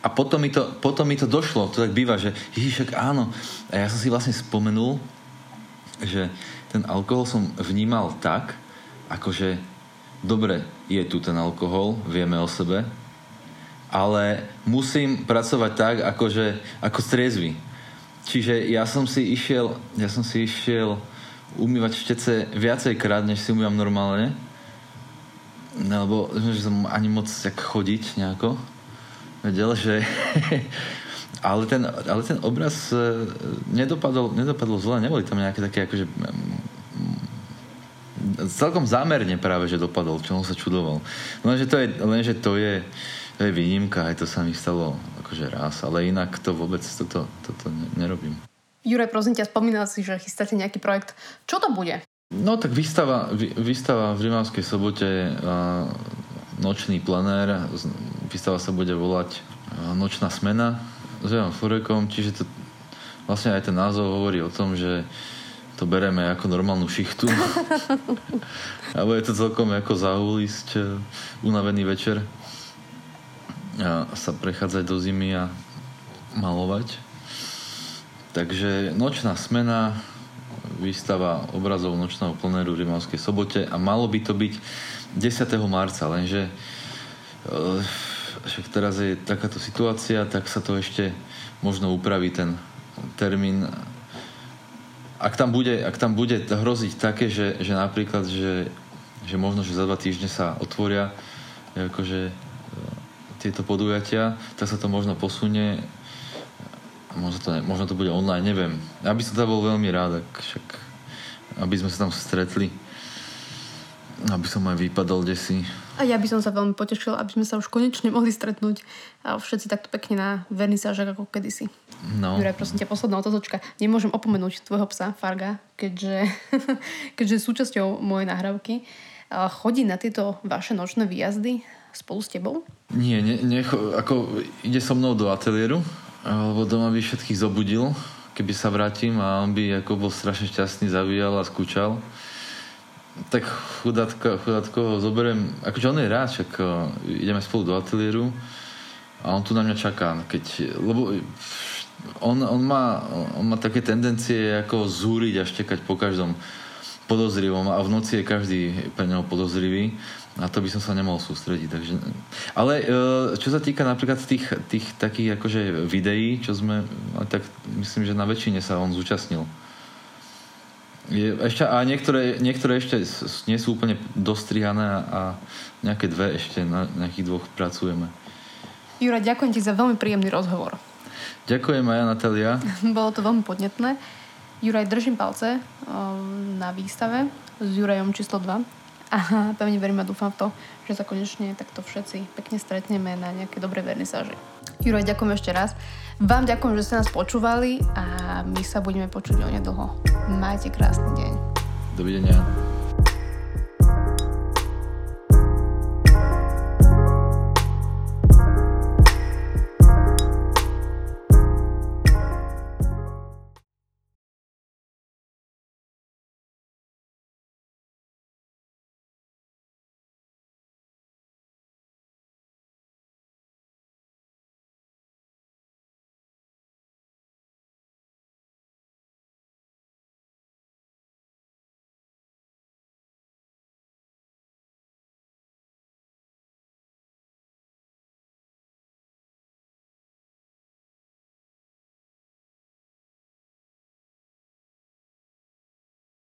B: A potom mi to, potom mi to došlo, to tak býva, že Ježišek, áno. A ja som si vlastne spomenul, že ten alkohol som vnímal tak, akože dobre, je tu ten alkohol, vieme o sebe, ale musím pracovať tak, akože, ako striezvy. Čiže ja som si išiel, ja som si išiel umývať štece viacej krát, než si umývam normálne No, lebo že som ani moc tak chodiť nejako vedel, že ale ten, ale ten obraz e, nedopadol, nedopadol zle, neboli tam nejaké také akože celkom zámerne práve, že dopadol, čo on sa čudoval. Lenže to je, lenže to je, to je výnimka, aj to sa mi stalo akože raz, ale inak to vôbec toto, toto nerobím.
A: Juraj, prosím ťa, spomínal si, že chystáte nejaký projekt. Čo to bude?
B: No tak výstava, výstava v Rimavskej sobote nočný plenér, výstava sa bude volať Nočná smena s Janom Furekom, čiže to vlastne aj ten názov hovorí o tom, že to bereme ako normálnu šichtu. Alebo je to celkom ako zahúlisť e, unavený večer a sa prechádzať do zimy a malovať. Takže nočná smena výstava obrazov nočného plnéru v Rimavskej sobote a malo by to byť 10. marca, lenže eh, však teraz je takáto situácia, tak sa to ešte možno upraví ten termín. Ak tam bude, ak tam bude hroziť také, že, že napríklad, že, že možno, že za dva týždne sa otvoria akože eh, tieto podujatia, tak sa to možno posunie Možno to, ne, možno to bude online, neviem. Ja by som to bol veľmi rád, ak však, aby sme sa tam stretli. Aby som aj vypadol desi.
A: A ja by som sa veľmi potešila, aby sme sa už konečne mohli stretnúť a všetci takto pekne na vernisážach ako kedysi. No. Juraj, prosím ťa, posledná otázočka. Nemôžem opomenúť tvojho psa Farga, keďže, keďže súčasťou mojej nahrávky. Chodí na tieto vaše nočné výjazdy spolu s tebou?
B: Nie, ne, ne, ako ide so mnou do ateliéru lebo doma by všetkých zobudil, keby sa vrátim a on by ako bol strašne šťastný, zavíjal a skúčal. Tak chudátko, chudátko ho zoberiem, akože on je rád, však ideme spolu do ateliéru a on tu na mňa čaká, keď, lebo on, on, má, on má také tendencie ako zúriť a štekať po každom podozrivom a v noci je každý pre neho podozrivý na to by som sa nemohol sústrediť. Takže... Ale e, čo sa týka napríklad tých, tých takých akože videí, čo sme, tak myslím, že na väčšine sa on zúčastnil. Je, ešte, a niektoré, niektoré ešte nie sú úplne dostrihané a nejaké dve ešte na nejakých dvoch pracujeme.
A: Jura, ďakujem ti za veľmi príjemný rozhovor.
B: Ďakujem aj ja, Natália.
A: Bolo to veľmi podnetné. Juraj, držím palce um, na výstave s Jurajom číslo 2 a pevne verím a dúfam v to, že sa konečne takto všetci pekne stretneme na nejaké dobré vernisáži. Juraj, ďakujem ešte raz. Vám ďakujem, že ste nás počúvali a my sa budeme počuť onedlho. Majte krásny deň.
B: Dovidenia.